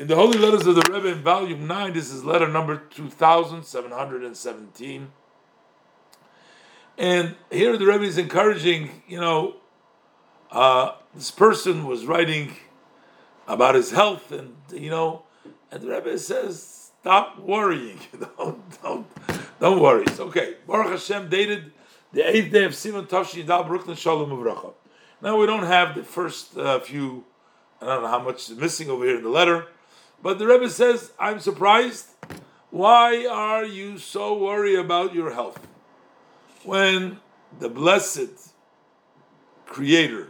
in the Holy Letters of the Rebbe in volume 9, this is letter number 2717. And here the Rebbe is encouraging, you know, uh, this person was writing about his health, and, you know, and the Rebbe says, stop worrying. don't, don't, don't worry. It's okay. Baruch Hashem dated the eighth day of Sivan Tavshin Dal Brooklyn Shalom Uvracha. Now we don't have the first uh, few, I don't know how much is missing over here in the letter, but the Rebbe says, I'm surprised. Why are you so worried about your health? When the blessed Creator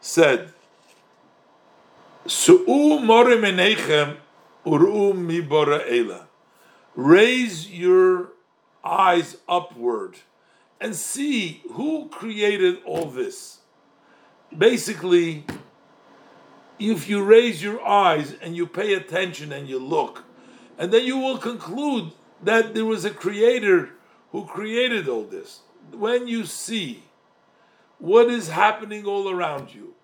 said, Su'u more menechem uru mi. Raise your eyes upward and see who created all this. Basically, if you raise your eyes and you pay attention and you look, and then you will conclude that there was a creator who created all this. When you see what is happening all around you,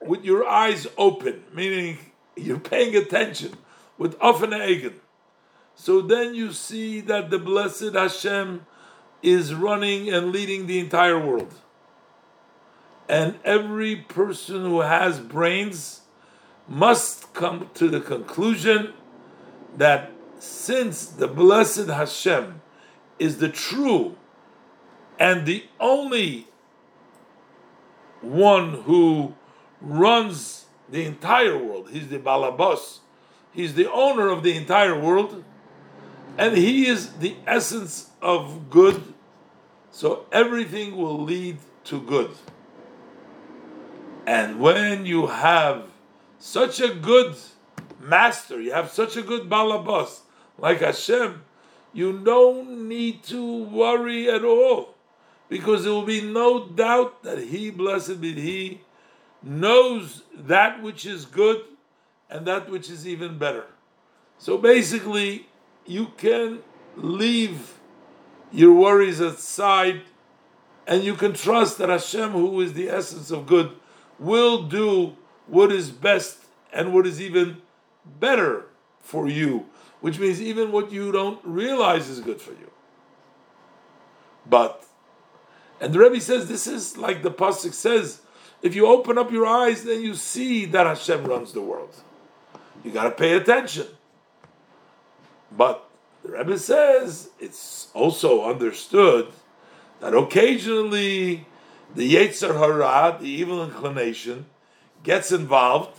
with your eyes open, meaning you're paying attention with offen Eigen, so then you see that the blessed Hashem is running and leading the entire world. And every person who has brains must come to the conclusion that since the blessed Hashem is the true and the only one who runs the entire world, he's the Balabas, he's the owner of the entire world, and he is the essence of good, so everything will lead to good. And when you have such a good master, you have such a good balabas like Hashem, you don't need to worry at all because there will be no doubt that He, blessed be He, knows that which is good and that which is even better. So basically, you can leave your worries aside and you can trust that Hashem, who is the essence of good, will do what is best and what is even better for you, which means even what you don't realize is good for you. But, and the Rebbe says this is like the pasuk says, if you open up your eyes, then you see that Hashem runs the world. You got to pay attention. But the Rebbe says it's also understood that occasionally the Yetzer Hara, the evil inclination, gets involved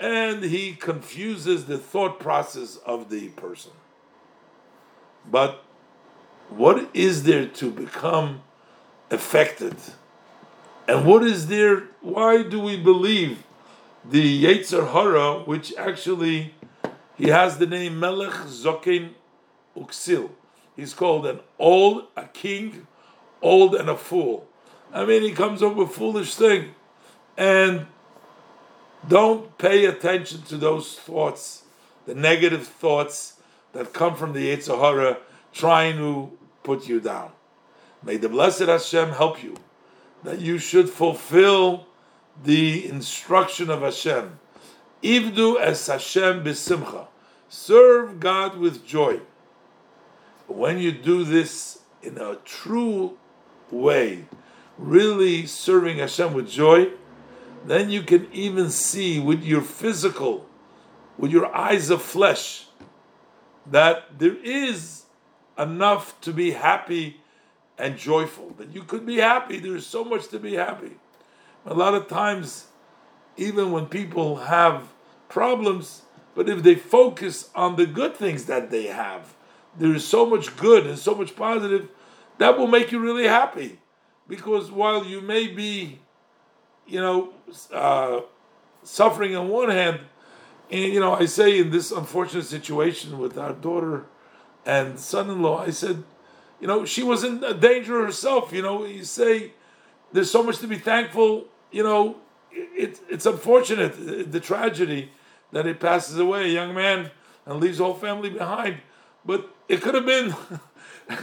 and he confuses the thought process of the person. But what is there to become affected? And what is there? Why do we believe the Yetzer Hara, which actually he has the name Melech Zokin Uksil? He's called an old, a king, old and a fool. I mean, he comes up with foolish thing, and don't pay attention to those thoughts, the negative thoughts that come from the Yetzer Hara trying to put you down. May the blessed Hashem help you that you should fulfill the instruction of Hashem. Ivdu es Hashem b'simcha. Serve God with joy. When you do this in a true way, really serving Hashem with joy, then you can even see with your physical, with your eyes of flesh, that there is enough to be happy and joyful. That you could be happy. There's so much to be happy. A lot of times, even when people have problems, but if they focus on the good things that they have, there is so much good and so much positive that will make you really happy. Because while you may be you know, uh, suffering on one hand, and you know, I say in this unfortunate situation with our daughter and son-in-law, I said, you know, she was in danger herself. You know, you say there's so much to be thankful. You know, it, it's unfortunate the tragedy that it passes away, a young man, and leaves whole family behind. But it could have been,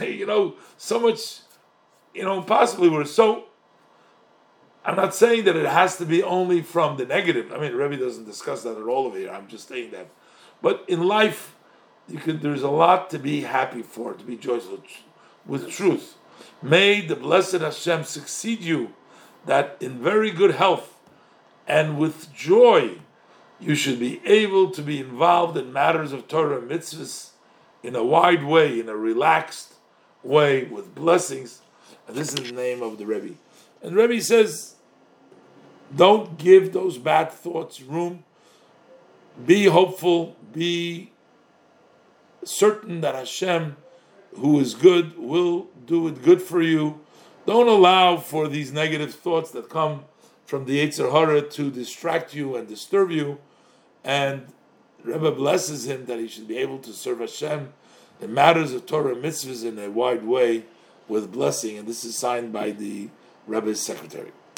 you know, so much, you know, possibly worse. So I'm not saying that it has to be only from the negative. I mean, Rebbe doesn't discuss that at all over here. I'm just saying that. But in life, you can. There's a lot to be happy for, to be joyful with truth. May the blessed Hashem succeed you, that in very good health and with joy, you should be able to be involved in matters of Torah and mitzvahs in a wide way, in a relaxed way, with blessings. This is the name of the Rebbe. And Rebbe says, don't give those bad thoughts room. Be hopeful. Be certain that Hashem, who is good, will do it good for you. Don't allow for these negative thoughts that come from the Yetzer Hara to distract you and disturb you. And Rebbe blesses him that he should be able to serve Hashem in matters of Torah and mitzvahs in a wide way with blessing. And this is signed by the Rebbe's secretary.